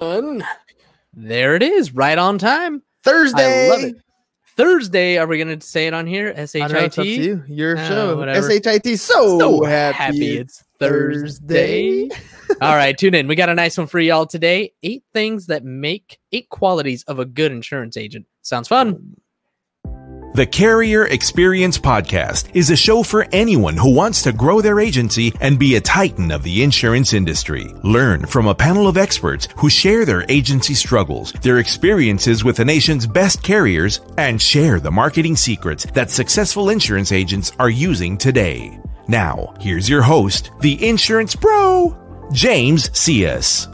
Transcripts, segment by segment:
One. There it is, right on time. Thursday. I love it. Thursday, are we going to say it on here? S I H don't know, it's up to you. Your Uh, show. whatever. S H I T. So, So happy. happy it's it's Thursday. All right, tune in. We got a nice one for y'all today. Eight things that make eight qualities of a good insurance agent. Sounds fun. The Carrier Experience Podcast is a show for anyone who wants to grow their agency and be a titan of the insurance industry. Learn from a panel of experts who share their agency struggles, their experiences with the nation's best carriers, and share the marketing secrets that successful insurance agents are using today. Now, here's your host, the insurance pro, James Cias.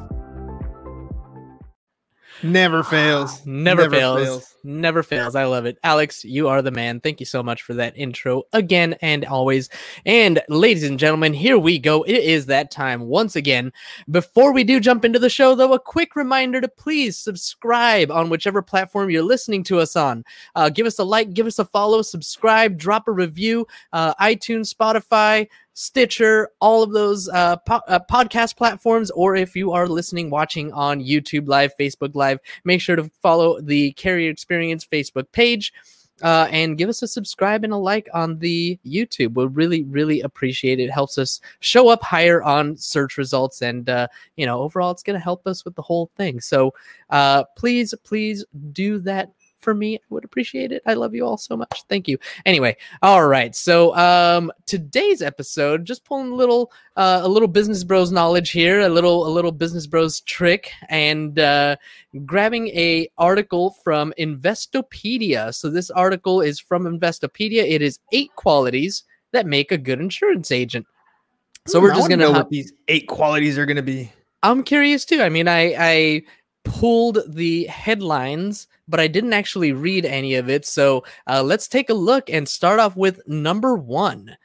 Never fails. Never, fails. Never fails. I love it. Alex, you are the man. Thank you so much for that intro again and always. And ladies and gentlemen, here we go. It is that time once again. Before we do jump into the show, though, a quick reminder to please subscribe on whichever platform you're listening to us on. Uh, give us a like, give us a follow, subscribe, drop a review. Uh, iTunes, Spotify, Stitcher, all of those uh, po- uh, podcast platforms, or if you are listening, watching on YouTube Live, Facebook Live, make sure to follow the Carrier Experience Facebook page. Uh, and give us a subscribe and a like on the YouTube. We'll really, really appreciate it. It helps us show up higher on search results, and uh, you know, overall, it's going to help us with the whole thing. So, uh, please, please do that for me. I would appreciate it. I love you all so much. Thank you. Anyway, all right. So um today's episode, just pulling a little uh a little business bros knowledge here, a little a little business bros trick, and uh grabbing a article from Investopedia. So this article is from Investopedia. It is eight qualities that make a good insurance agent. So we're I just gonna know hop- what these eight qualities are gonna be. I'm curious too. I mean, I I pulled the headlines, but I didn't actually read any of it. So uh, let's take a look and start off with number one.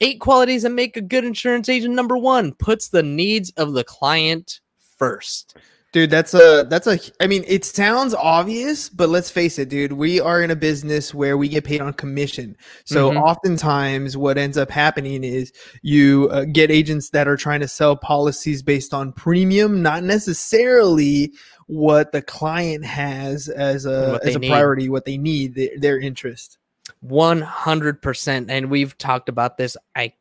Eight qualities that make a good insurance agent. Number one puts the needs of the client first. Dude, that's a that's a I mean, it sounds obvious, but let's face it, dude. We are in a business where we get paid on commission. So Mhm. oftentimes what ends up happening is you uh, get agents that are trying to sell policies based on premium, not necessarily what the client has as a as a need. priority, what they need, their, their interest. 100% and we've talked about this i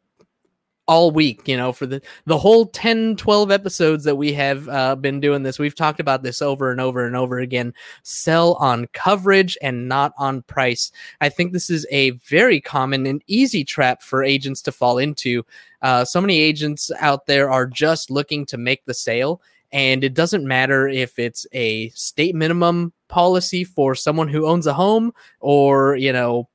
all week you know for the the whole 10 12 episodes that we have uh, been doing this we've talked about this over and over and over again. Sell on coverage and not on price. I think this is a very common and easy trap for agents to fall into. Uh, so many agents out there are just looking to make the sale and it doesn't matter if it's a state minimum policy for someone who owns a home or you know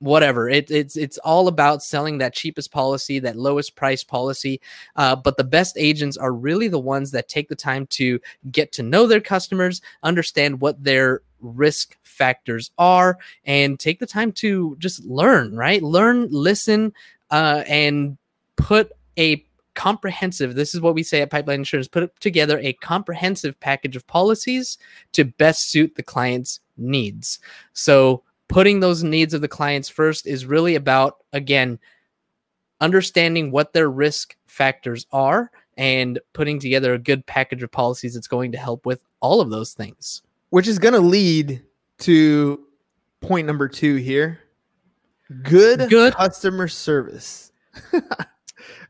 whatever. It, it's it's all about selling that cheapest policy that lowest price policy uh, but the best agents are really the ones that take the time to get to know their customers understand what their risk factors are and take the time to just learn right? Learn listen uh, and put a comprehensive this is what we say at pipeline insurance put together a comprehensive package of policies to best suit the client's needs. So putting those needs of the clients first is really about again understanding what their risk factors are and putting together a good package of policies that's going to help with all of those things Which is gonna lead to point number two here. Good, Good. customer service.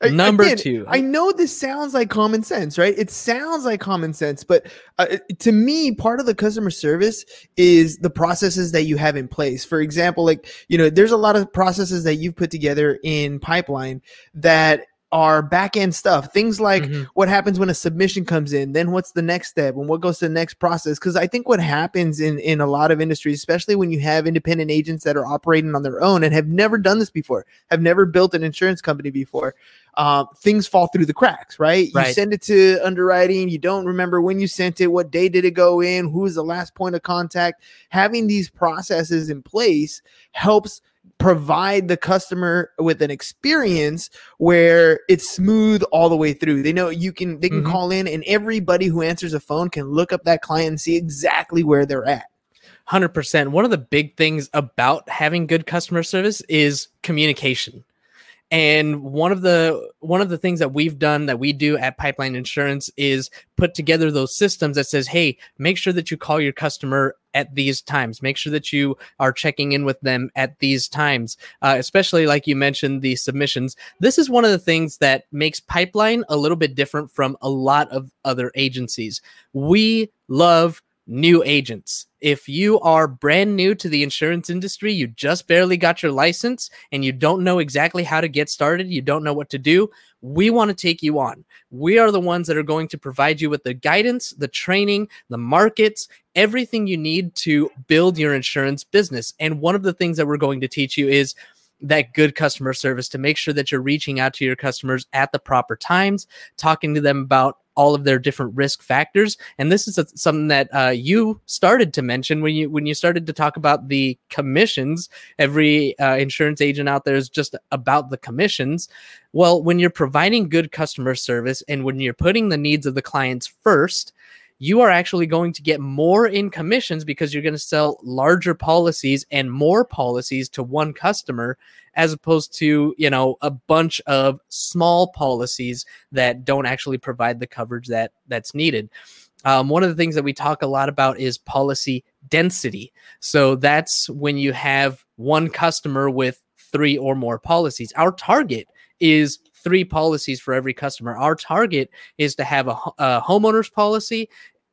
Number again, two I know this sounds like common sense, right? It sounds like common sense, but uh, to me, part of the customer service is the processes that you have in place. For example, like, you know, there's a lot of processes that you've put together in pipeline that are back end stuff. Things like Mhm. what happens when a submission comes in, then what's the next step and what goes to the next process. Because I think what happens in, in a lot of industries, especially when you have independent agents that are operating on their own and have never done this before, have never built an insurance company before, um, things fall through the cracks, right? You send it to underwriting, you don't remember when you sent it, what day did it go in, who was the last point of contact. Having these processes in place helps provide the customer with an experience where it's smooth all the way through. They know you can they can Mhm. call in and everybody who answers a phone can look up that client and see exactly where they're at. 100% one of the big things about having good customer service is communication and one of the one of the things that we've done that we do at pipeline insurance is put together those systems that says hey make sure that you call your customer at these times. Make sure that you are checking in with them at these times uh, especially like you mentioned the submissions. This is one of the things that makes pipeline a little bit different from a lot of other agencies. We love new agents. If you are brand new to the insurance industry, you just barely got your license and you don't know exactly how to get started, you don't know what to do, we want to take you on. We are the ones that are going to provide you with the guidance, the training, the markets, everything you need to build your insurance business. And one of the things that we're going to teach you is that good customer service to make sure that you're reaching out to your customers at the proper times, talking to them about all of their different risk factors. And this is a, something that uh, you started to mention when you when you started to talk about the commissions. Every uh, insurance agent out there is just about the commissions. Well, when you're providing good customer service and when you're putting the needs of the clients first, you are actually going to get more in commissions because you're going to sell larger policies and more policies to one customer as opposed to you know a bunch of small policies that don't actually provide the coverage that that's needed um, one of the things that we talk a lot about is policy density so that's when you have one customer with three or more policies our target is three policies for every customer. Our target is to have a, a homeowner's policy,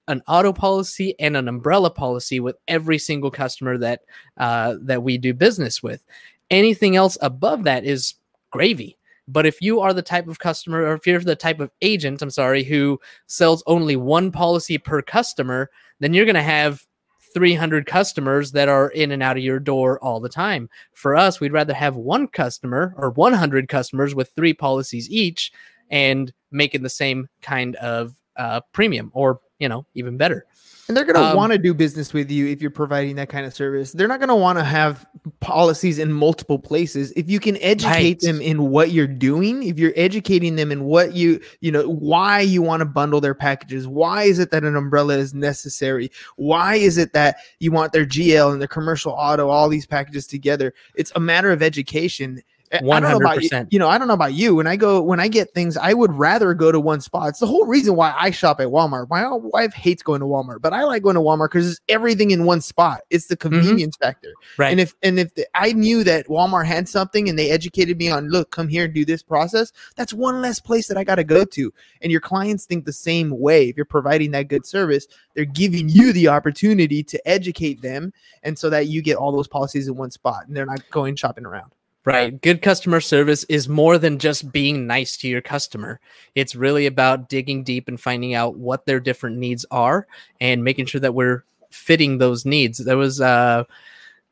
an auto policy, and an umbrella policy with every single customer that uh, that we do business with. Anything else above that is gravy. But if you are the type of customer, or if you're the type of agent, I'm sorry, who sells only one policy per customer, then you're going to have 300 customers that are in and out of your door all the time. For us, we'd rather have one customer or 100 customers with three policies each and making the same kind of uh, premium or you know even better and they're going to um, want to do business with you if you're providing that kind of service. They're not going to want to have policies in multiple places. If you can educate right. them in what you're doing if you're educating them in what you you know why you want to bundle their packages why is it that an umbrella is necessary? Why is it that you want their gl and their commercial auto all these packages together? It's a matter of education one hundred percent. You know, I don't know about you. When I go, when I get things, I would rather go to one spot. It's the whole reason why I shop at Walmart. My wife hates going to Walmart, but I like going to Walmart because it's everything in one spot. It's the mm-hmm. convenience mm-hmm. factor. Right. And if and if the, I knew that Walmart had something and they educated me on, look, come here and do this process. That's one less place that I got to go to. And your clients think the same way. If you're providing that good service, they're giving you the opportunity to educate them, and so that you get all those policies in one spot, and they're not going shopping around. Right. Good customer service is more than just being nice to your customer. It's really about digging deep and finding out what their different needs are and making sure that we're fitting those needs. There was uh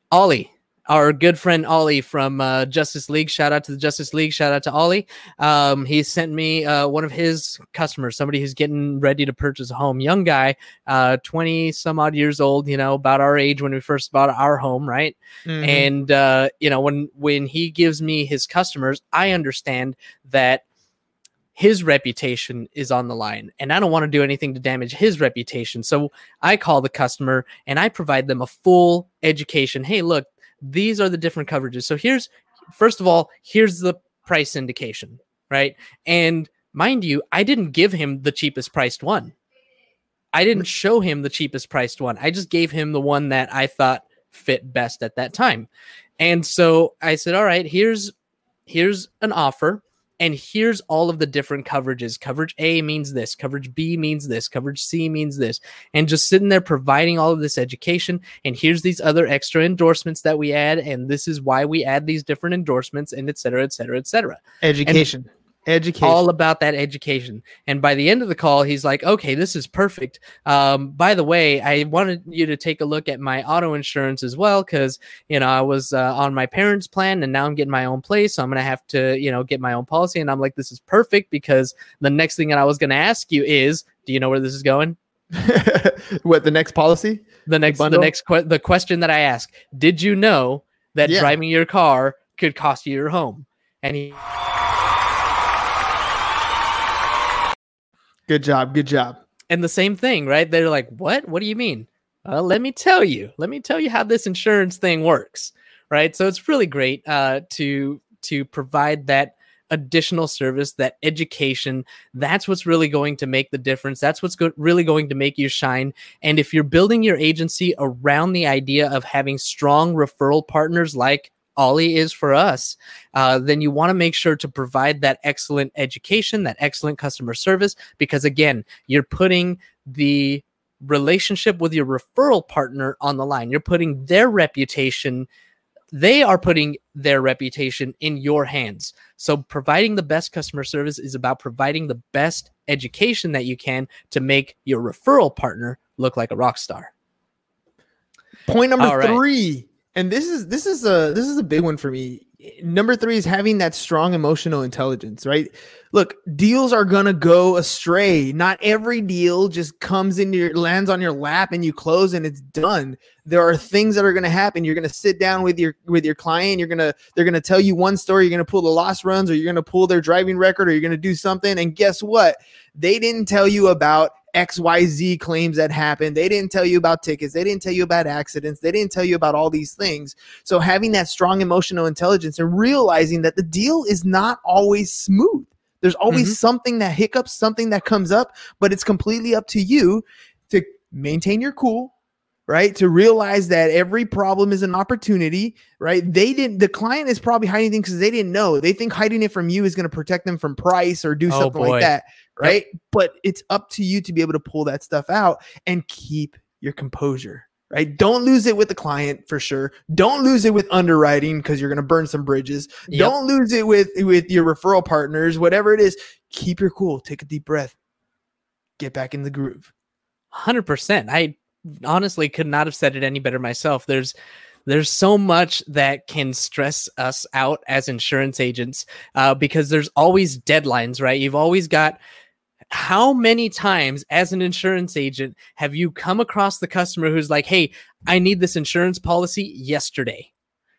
Ollie our good friend Ollie from uh, Justice League. Shout out to the Justice League. Shout out to Ollie. Um, he sent me uh, one of his customers, somebody who's getting ready to purchase a home, young guy, uh, 20 some odd years old, you know, about our age when we first bought our home, right? Mm-hmm. And, uh, you know, when, when he gives me his customers, I understand that his reputation is on the line and I don't want to do anything to damage his reputation. So I call the customer and I provide them a full education. Hey, look, these are the different coverages. So here's first of all, here's the price indication, right? And mind you, I didn't give him the cheapest priced one. I didn't show him the cheapest priced one. I just gave him the one that I thought fit best at that time. And so I said, "All right, here's here's an offer and here's all of the different coverages. Coverage A means this, coverage B means this, coverage C means this. And just sitting there providing all of this education. And here's these other extra endorsements that we add. And this is why we add these different endorsements and et cetera, et cetera, et cetera. Education. And education. All about that education. And by the end of the call he's like okay this is perfect. Um, by the way i wanted you to take a look at my auto insurance as well because you know i was uh, on my parents plan and now i'm getting my own place so i'm gonna have to you know get my own policy. And i'm like this is perfect because the next thing that i was gonna ask you is do you know where this is going? What the next policy? The next the, the next que- the question that i ask did you know that yeah. driving your car could cost you your home? And he Good job. Good job. And the same thing, right? They're like, what? What do you mean? Uh, let me tell you. Let me tell you how this insurance thing works, right? So it's really great uh, to to provide that additional service, that education, that's what's really going to make the difference. That's what's go- really going to make you shine. And if you're building your agency around the idea of having strong referral partners like Ollie is for us, uh, then you want to make sure to provide that excellent education, that excellent customer service, because again, you're putting the relationship with your referral partner on the line. You're putting their reputation, they are putting their reputation in your hands. So, providing the best customer service is about providing the best education that you can to make your referral partner look like a rock star. Point number right. three, and this is this is a this is a big one for me number three is having that strong emotional intelligence, right? Look, deals are gonna go astray. Not every deal just comes into your lands on your lap and you close and it's done. There are things that are gonna happen. You're gonna sit down with your with your client. You're gonna they're gonna tell you one story. You're gonna pull the loss runs, or you're gonna pull their driving record, or you're gonna do something. And guess what? They didn't tell you about XYZ claims that happened. They didn't tell you about tickets. They didn't tell you about accidents. They didn't tell you about all these things. So having that strong emotional intelligence and realizing that the deal is not always smooth. There's always mm-hmm. something that hiccups, something that comes up, but it's completely up to you to maintain your cool, right? To realize that every problem is an opportunity, right? They didn't, the client is probably hiding things because they didn't know. They think hiding it from you is going to protect them from price or do oh, something boy. like that, right? Yep. But it's up to you to be able to pull that stuff out and keep your composure. Right. Don't lose it with the client for sure. Don't lose it with underwriting because you're going to burn some bridges. Yep. Don't lose it with with your referral partners, whatever it is. Keep your cool. Take a deep breath. Get back in the groove. 100%. I honestly could not have said it any better myself. There's there's so much that can stress us out as insurance agents uh, because there's always deadlines, right? You've always got how many times as an insurance agent have you come across the customer who's like, "Hey, I need this insurance policy yesterday,"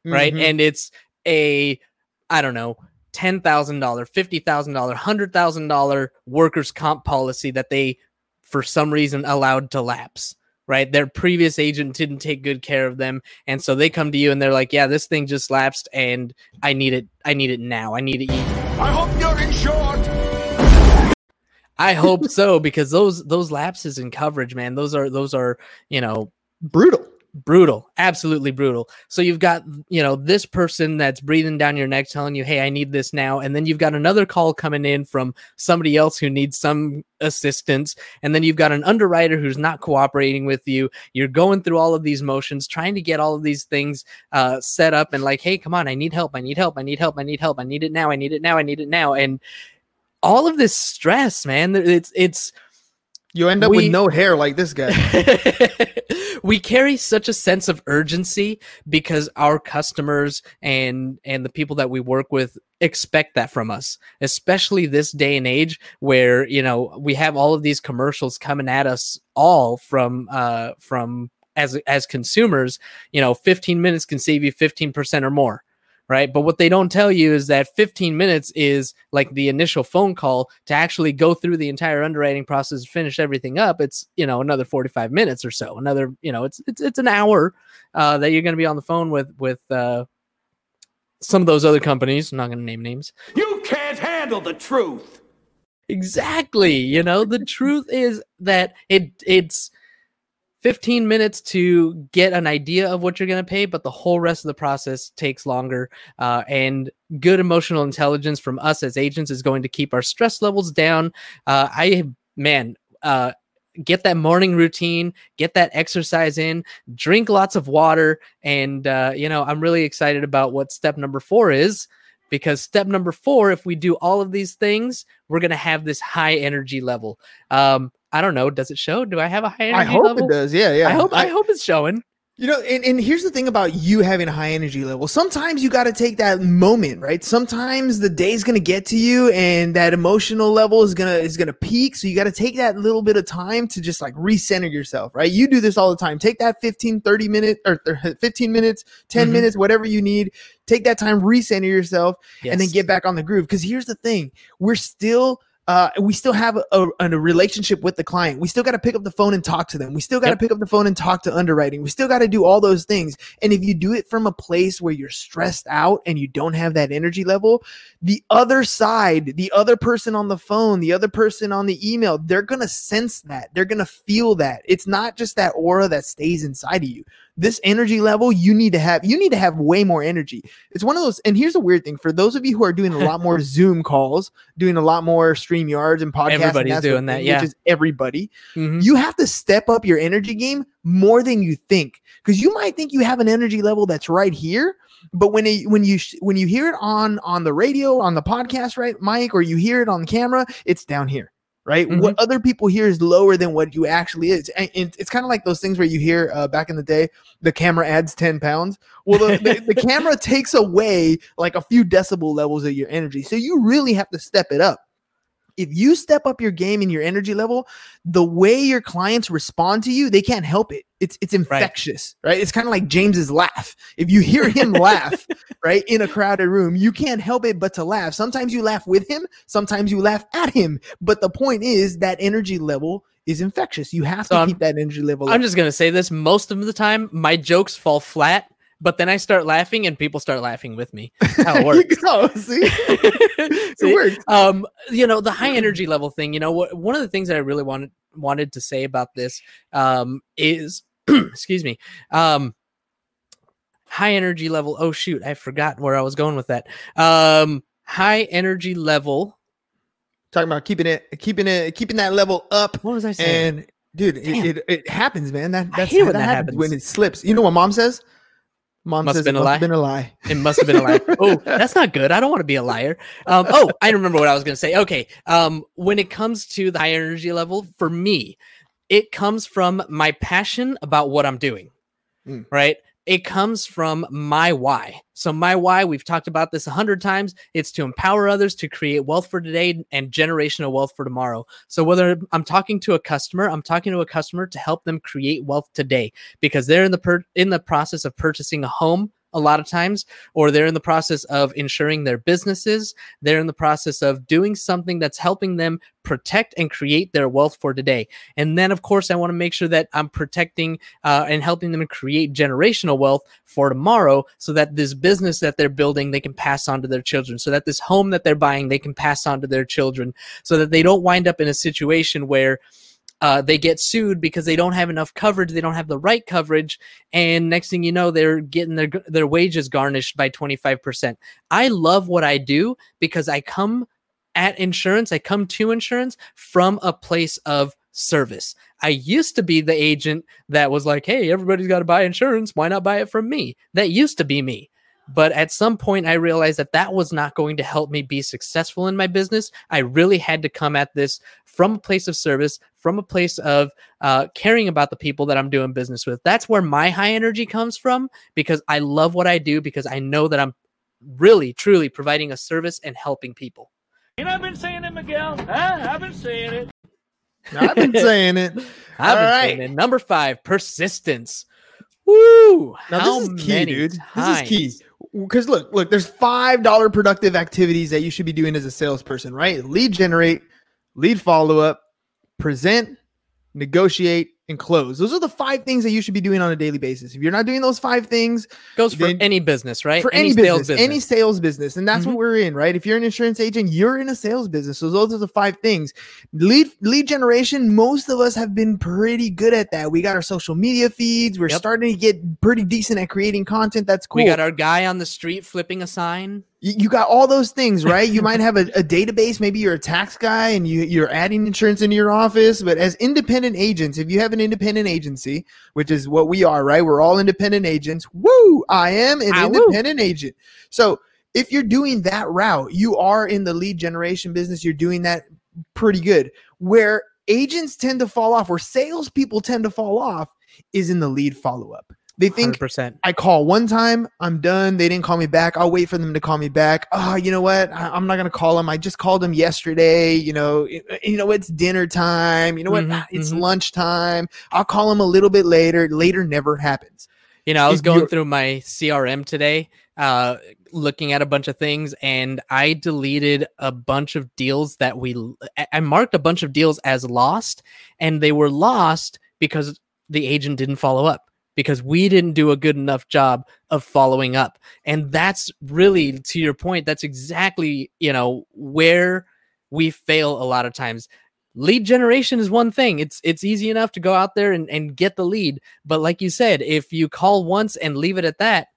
mm-hmm. right? And it's a I don't know ten thousand dollar, fifty thousand dollar, hundred thousand dollar workers' comp policy that they for some reason allowed to lapse right? Their previous agent didn't take good care of them, and so they come to you and they're like, "Yeah, this thing just lapsed, and I need it. I need it now. I need it." I hope you're insured. I hope so because those those lapses in coverage, man, those are those are you know brutal brutal absolutely brutal. So you've got you know this person that's breathing down your neck telling you hey i need this now. And then you've got another call coming in from somebody else who needs some assistance. And then you've got an underwriter who's not cooperating with you. You're going through all of these motions trying to get all of these things uh, set up and like hey come on i need help i need help i need help i need help i need it now i need it now i need it now. And all of this stress man it's it's you end up we, with no hair like this guy. we carry such a sense of urgency because our customers and and the people that we work with expect that from us, especially this day and age where, you know, we have all of these commercials coming at us all from uh from as as consumers, you know, 15 minutes can save you 15% or more right? But what they don't tell you is that 15 minutes is like the initial phone call to actually go through the entire underwriting process, finish everything up. It's you know another 45 minutes or so. Another you know it's it's it's an hour uh, that you're going to be on the phone with with uh, some of those other companies. I'm not going to name names. You can't handle the truth. Exactly. You know the truth is that it it's 15 minutes to get an idea of what you're going to pay, but the whole rest of the process takes longer. Uh, and good emotional intelligence from us as agents is going to keep our stress levels down. Uh, I, man, uh, get that morning routine, get that exercise in, drink lots of water. And, uh, you know, I'm really excited about what step number four is because step number four, if we do all of these things, we're going to have this high energy level. Um, I don't know. Does it show? Do I have a high energy level? I hope level? it does. Yeah, yeah. I hope I, I hope it's showing. You know, and, and here's the thing about you having a high energy level. Sometimes you got to take that moment, right? Sometimes the day's going to get to you and that emotional level is going to is going to peak, so you got to take that little bit of time to just like recenter yourself, right? You do this all the time. Take that 15 30 minutes or 15 minutes, 10 mm-hmm. minutes, whatever you need. Take that time, recenter yourself yes. and then get back on the groove because here's the thing. We're still uh, we still have a, a, a relationship with the client. We still got to pick up the phone and talk to them. We still got to Yep. pick up the phone and talk to underwriting. We still got to do all those things. And if you do it from a place where you're stressed out and you don't have that energy level, the other side, the other person on the phone, the other person on the email, they're going to sense that. They're going to feel that. It's not just that aura that stays inside of you. This energy level, you need to have, you need to have way more energy. It's one of those, and here's the weird thing for those of you who are doing a lot more Zoom calls, doing a lot more StreamYards and podcasts, Everybody's of doing that, yeah. Which is everybody. Mhm. You have to step up your energy game more than you think. Because you might think you have an energy level that's right here, but when it, when you when you hear it on on the radio, on the podcast, right, Mike, or you hear it on camera, it's down here. Right, what other people hear is lower than what you actually is, and and it's kind of like those things where you hear uh, back in the day, the camera adds ten pounds. Well, the, the, the camera takes away like a few decibel levels of your energy, so you really have to step it up. If you step up your game and your energy level, the way your clients respond to you, they can't help it. It's it's infectious, right? It's kind of like James's laugh. If you hear him laugh, right, in a crowded room, you can't help it but to laugh. Sometimes you laugh with him, sometimes you laugh at him. But the point is that energy level is infectious. You have So to I'm- keep that energy level. I'm up. just gonna say this: most of the time, my jokes fall flat, but then I start laughing, and people start laughing with me. How it works. go, see? it works. um you know the high energy level thing you know what one of the things that i really wanted wanted to say about this um is excuse me um high energy level oh shoot i forgot where i was going with that um high energy level Talking about keeping it, keeping it, keeping that level up. what was i saying And dude, it, it, it happens, man. That that's that that happens when it slips. You know what mom says? Mom Must have been it a must lie. been a lie. it must have been a lie oh that's not good i don't want to be a liar um oh i remember what i was going to say okay um when it comes to the high energy level for me it comes from my passion about what i'm doing Mm. right it comes from my why. So my why we've talked about this a hundred times. It's to empower others to create wealth for today and generational wealth for tomorrow. So whether i'm talking to a customer i'm talking to a customer to help them create wealth today because they're in the per- in the process of purchasing a home a lot of times or they're in the process of insuring their businesses they're in the process of doing something that's helping them protect and create their wealth for today. And then of course i want to make sure that i'm protecting uh, and helping them create generational wealth for tomorrow so that this business that they're building they can pass on to their children. So that this home that they're buying they can pass on to their children so that they don't wind up in a situation where uh, they get sued because they don't have enough coverage. They don't have the right coverage, and next thing you know, they're getting their their wages garnished by twenty five percent. I love what I do because I come at insurance. I come to insurance from a place of service. I used to be the agent that was like, "Hey, everybody's got to buy insurance. Why not buy it from me?" That used to be me. But at some point, I realized that that was not going to help me be successful in my business. I really had to come at this from a place of service, from a place of uh, caring about the people that I'm doing business with. That's where my high energy comes from because I love what I do because I know that I'm really, truly providing a service and helping people. And I've been saying it, Miguel. Huh? I've been saying it. I've been saying it. I've All been right. saying it. Number five, persistence. Woo! Now How this is key, many dude. This is key. Because look, look, there's five dollar productive activities that you should be doing as a salesperson, right? Lead generate, lead follow up, present, negotiate, and close. Those are the five things that you should be doing on a daily basis. If you're not doing those five things, Goes for Then- any business, right? for any, sales business, any sales business, and that's Mhm. what we're in, right? If you're an insurance agent, you're in a sales business. So those are the five things. Lead lead generation. Most of us have been pretty good at that. We got our social media feeds. We're Yep. starting to get pretty decent at creating content. That's cool. We got our guy on the street flipping a sign. You, you got all those things, right? You might have a, a database. Maybe you're a tax guy and you, you're adding insurance into your office. But as independent agents, if you have an independent agency, which is what we are, right? We're all independent agents. Woo! I am an woo. independent agent. So if you're doing that route, you are in the lead generation business. You're doing that pretty good. Where agents tend to fall off, where salespeople tend to fall off, is in the lead follow up. They think 100%. I call one time, I'm done. They didn't call me back. I'll wait for them to call me back. Oh, you know what? I, am not gonna call them. I just called them yesterday. You know, it- you know it's dinner time. You know what? Mhm, Ah, it's mhm. lunchtime. I'll call them a little bit later. Later never happens. You know, I was If going through my CRM today, uh, looking at a bunch of things and I deleted a bunch of deals that we I marked a bunch of deals as lost and they were lost because the agent didn't follow up because we didn't do a good enough job of following up. And that's really to your point that's exactly, you know, where we fail a lot of times. Lead generation is one thing. It's it's easy enough to go out there and, and get the lead. But like you said, if you call once and leave it at that,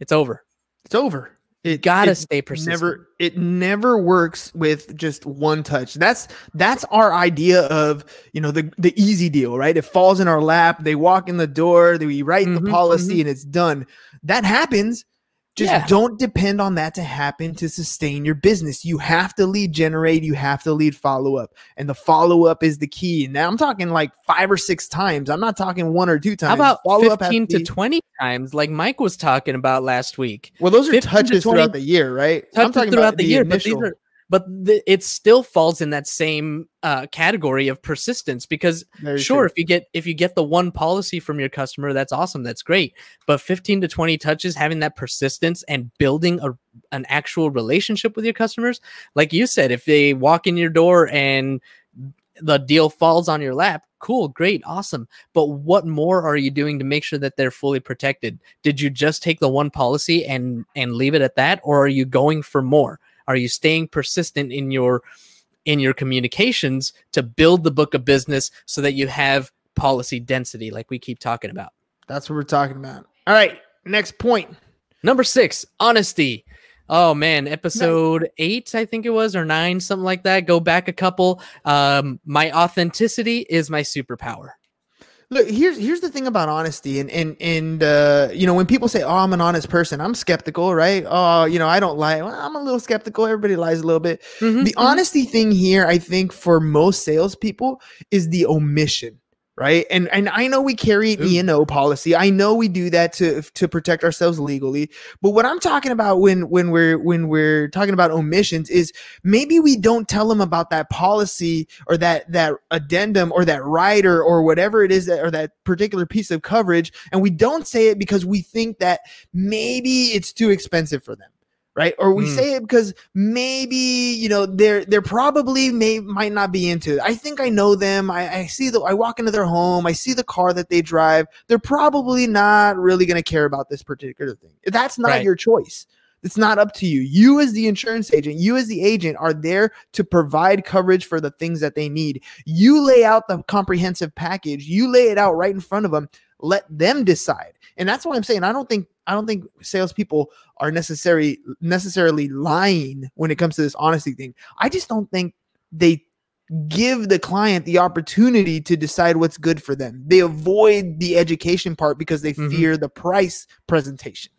it's over. It's over. It Gotta it stay persistent. Never, it never works with just one touch. That's that's our idea of you know the the easy deal, right? It falls in our lap. They walk in the door. They, we write Mhm, the policy, and it's done. That happens. Just Yeah. don't depend on that to happen to sustain your business. You have to lead generate. You have to lead follow up, and the follow up is the key. And now I'm talking like five or six times. I'm not talking one or two times. How about Follow-up 15 to be- 20 times, like Mike was talking about last week? Well, those are 15 to touches 20 throughout the year, right? Touches I'm talking throughout the, year, but these are, but the, it still falls in that same uh, category of persistence because Very sure, true. if you get if you get the one policy from your customer, that's awesome, that's great. But 15 to 20 touches, having that persistence and building a an actual relationship with your customers, like you said, if they walk in your door and the deal falls on your lap, cool, great, awesome. But what more are you doing to make sure that they're fully protected? Did you just take the one policy and and leave it at that, or are you going for more? Are you staying persistent in your in your communications to build the book of business so that you have policy density, like we keep talking about? That's what we're talking about. All right, next point. Number six, honesty. Oh man, episode eight, I think it was, or nine, something like that. Go back a couple. Um, my authenticity is my superpower. Look, here's here's the thing about honesty, and and and uh, you know when people say, "Oh, I'm an honest person," I'm skeptical, right? Oh, you know, I don't lie. Well, I'm a little skeptical. Everybody lies a little bit. Mhm, The mhm. honesty thing here, I think, for most salespeople, is the omission, right? And and I know we carry an Ooh. E and O policy. I know we do that to to protect ourselves legally. But what I'm talking about when when we're when we're talking about omissions is maybe we don't tell them about that policy or that that addendum or that rider or whatever it is that or that particular piece of coverage, and we don't say it because we think that maybe it's too expensive for them right? Or we Mm. say it because maybe you know they're they're probably may might not be into it. I think i know them. I, I see the i walk into their home. I see the car that they drive. They're probably not really going to care about this particular thing. That's not Right. your choice. It's not up to you. You as the insurance agent you as the agent are there to provide coverage for the things that they need. You lay out the comprehensive package. You lay it out right in front of them let them decide and that's why i'm saying i don't think i don't think salespeople are necessary necessarily lying when it comes to this honesty thing. I just don't think they give the client the opportunity to decide what's good for them. They avoid the education part because they Mhm. fear the price presentation.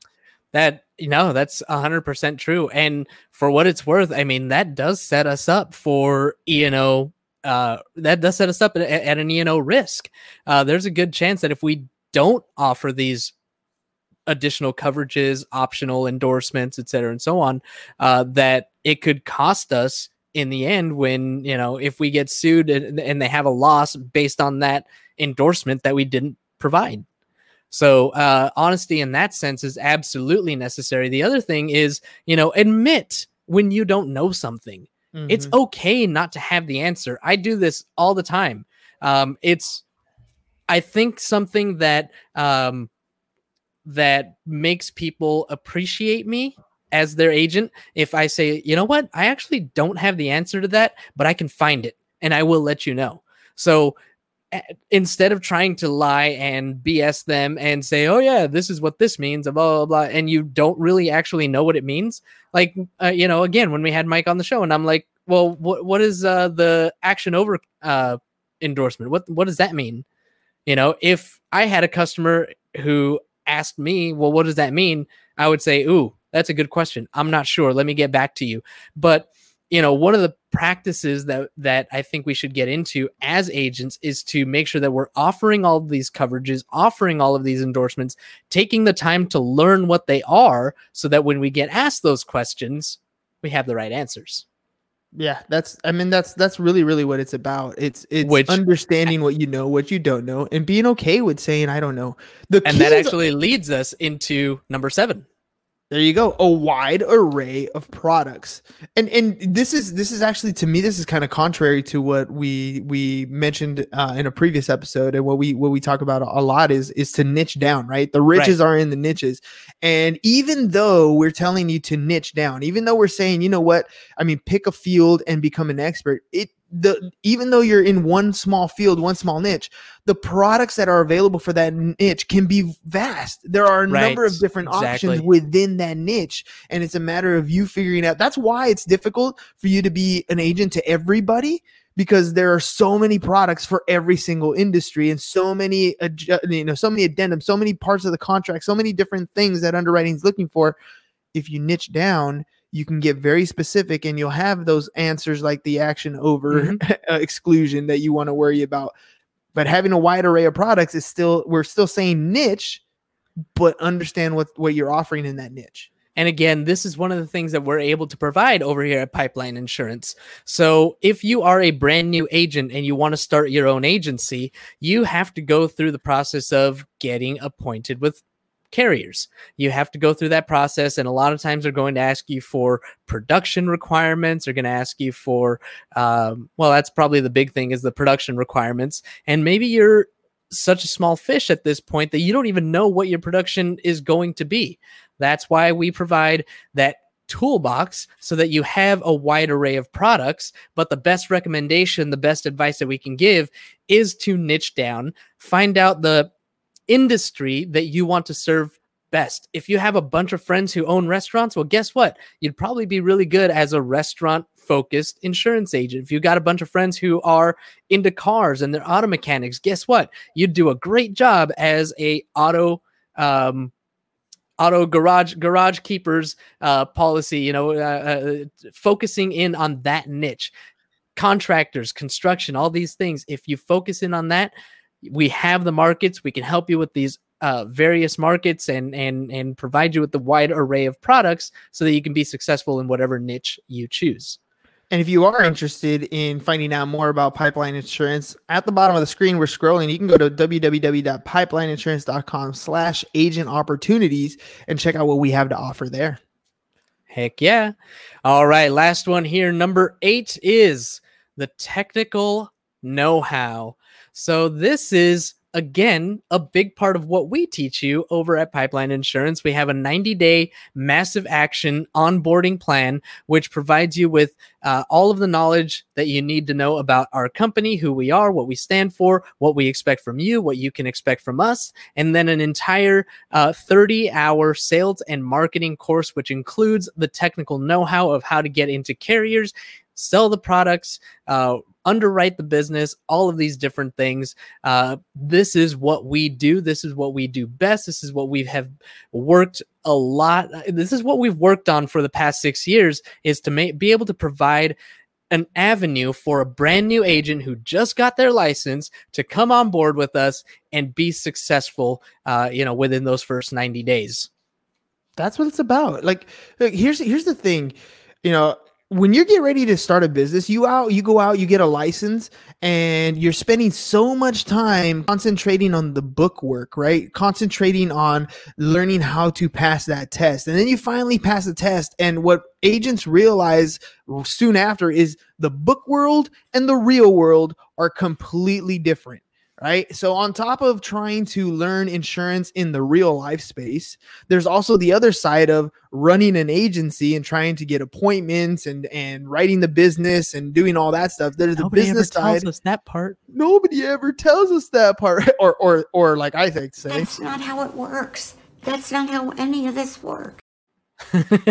That you know, that's hundred percent true. And for what it's worth, I mean, that does set us up for and O. Uh, that does set us up at, at an E and O risk. Uh, there's a good chance that if we don't offer these additional coverages, optional endorsements, et cetera, and so on, uh, that it could cost us in the end when you know if we get sued and, and they have a loss based on that endorsement that we didn't provide. So uh, honesty in that sense is absolutely necessary. The other thing is, you know, admit when you don't know something. It's Mhm. okay not to have the answer. I do this all the time. Um, it's, I think something that um, that makes people appreciate me as their agent. If I say, you know what, I actually don't have the answer to that, but I can find it, and I will let you know. So instead of trying to lie and BS them and say, "Oh yeah, this is what this means," blah blah blah, and you don't really actually know what it means, like uh, you know, again, when we had Mike on the show, and I'm like, "Well, what what is uh, the action over uh, endorsement? What what does that mean?" You know, if I had a customer who asked me, "Well, what does that mean?" I would say, "Ooh, that's a good question. I'm not sure. Let me get back to you." But you know one of the practices that that i think we should get into as agents is to make sure that we're offering all of these coverages offering all of these endorsements taking the time to learn what they are so that when we get asked those questions we have the right answers Yeah, that's I mean that's that's really really what it's about. It's it's Which- understanding what you know, what you don't know, and being okay with saying I don't know. The and that actually leads us into number seven There you go. A wide array of products. And and this is this is actually to me this is kind of contrary to what we we mentioned uh, in a previous episode and what we what we talk about a lot is is to niche down, right? The riches right. are in the niches. And even though we're telling you to niche down, even though we're saying, you know what? I mean, pick a field and become an expert. It the even though you're in one small field, one small niche, the products that are available for that niche can be vast. There are a right. number of different exactly. options within that niche, and it's a matter of you figuring out. That's why it's difficult for you to be an agent to everybody because there are so many products for every single industry and so many you know so many addendums, so many parts of the contract, so many different things that underwriting is looking for. If you niche down, you can get very specific and you'll have those answers like the action over mm-hmm. exclusion that you want to worry about. But having a wide array of products is still we're still saying niche, but understand what what you're offering in that niche. And again, this is one of the things that we're able to provide over here at Pipeline Insurance. So, if you are a brand new agent and you want to start your own agency, you have to go through the process of getting appointed with carriers. You have to go through that process, and a lot of times they're going to ask you for production requirements. They're going to ask you for, um, well, that's probably the big thing is the production requirements, and maybe you're such a small fish at this point that you don't even know what your production is going to be. That's why we provide that toolbox so that you have a wide array of products. But the best recommendation, the best advice that we can give is to niche down, find out the industry that you want to serve best. If you have a bunch of friends who own restaurants, well, guess what? You'd probably be really good as a restaurant focused insurance agent. If you got a bunch of friends who are into cars and they're auto mechanics, guess what? You'd do a great job as a auto um, auto garage garage keepers uh, policy. You know, uh, uh, focusing in on that niche. Contractors, construction, all these things. If you focus in on that, we have the markets. We can help you with these uh, various markets and and and provide you with the wide array of products so that you can be successful in whatever niche you choose. And if you are interested in finding out more about pipeline insurance, at the bottom of the screen, we're scrolling. You can go to www.pipelineinsurance.com slash agent opportunities and check out what we have to offer there. Heck yeah. All right. Last one here. Number eight is the technical know how. So this is again a big part of what we teach you over at Pipeline Insurance. We have a 90 day massive action onboarding plan, which provides you with uh, all of the knowledge that you need to know about our company, who we are, what we stand for, what we expect from you, what you can expect from us, and then an entire 30 uh, hour sales and marketing course, which includes the technical know how of how to get into carriers sell the products, uh, underwrite the business, all of these different things. Uh, this is what we do. This is what we do best. This is what we have worked a lot. This is what we've worked on for the past six years is to make, be able to provide an avenue for a brand new agent who just got their license to come on board with us and be successful, uh, you know, within those first 90 days. That's what it's about. Like here's here's the thing, you know, when you get ready to start a business, you out, you go out, you get a license, and you're spending so much time concentrating on the book work, right? Concentrating on learning how to pass that test. And then you finally pass the test. And what agents realize soon after is the book world and the real world are completely different right? So, on top of trying to learn insurance in the real life space, there's also the other side of running an agency and trying to get appointments and and writing the business and doing all that stuff. There's nobody the business ever tells side. us that part. Nobody ever tells us that part, or or or like I think say. That's not how it works. That's not how any of this works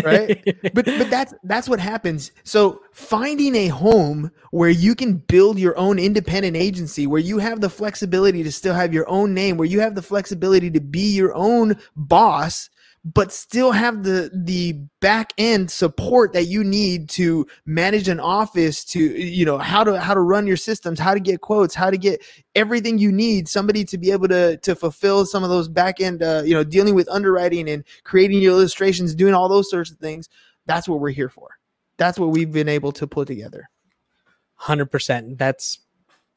right? But but that's that's what happens. So finding a home where you can build your own independent agency where you have the flexibility to still have your own name where you have the flexibility to be your own boss but still have the the back end support that you need to manage an office to you know how to how to run your systems how to get quotes how to get everything you need somebody to be able to to fulfill some of those back end uh, you know dealing with underwriting and creating your illustrations doing all those sorts of things. That's what we're here for. That's what we've been able to put together. 100% that's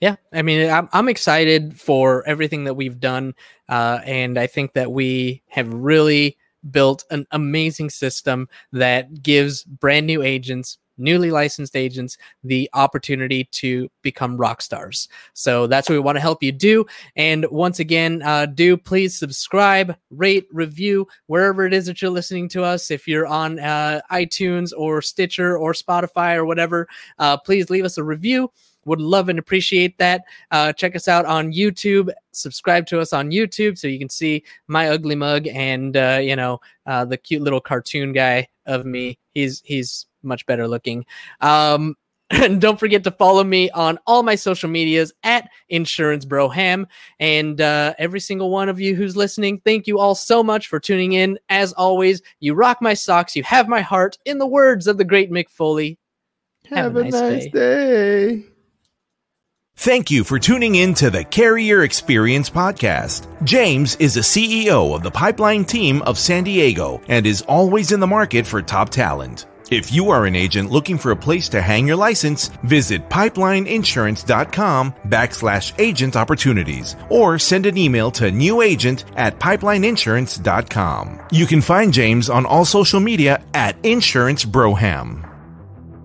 yeah i mean i'm, I'm excited for everything that we've done uh, and i think that we have really built an amazing system that gives brand new agents newly licensed agents the opportunity to become rock stars. So that's what we want to help you do. And once again, uh, do please subscribe, rate, review wherever it is that you're listening to us. If you're on uh, iTunes or Stitcher or Spotify or whatever, uh, please leave us a review. Would love and appreciate that. Uh, check us out on YouTube. Subscribe to us on YouTube so you can see my ugly mug and uh, you know uh, the cute little cartoon guy of me. He's he's much better looking. Um, and don't forget to follow me on all my social medias at Insurance Broham. And uh, every single one of you who's listening, thank you all so much for tuning in. As always, you rock my socks. You have my heart. In the words of the great Mick Foley, have, a, nice, day. Thank you for tuning in to the Carrier Experience Podcast. James is a CEO of the pipeline team of San Diego and is always in the market for top talent. If you are an agent looking for a place to hang your license, visit pipelineinsurance.com backslash agent opportunities or send an email to new agent at pipelineinsurance.com. You can find James on all social media at Insurance Broham.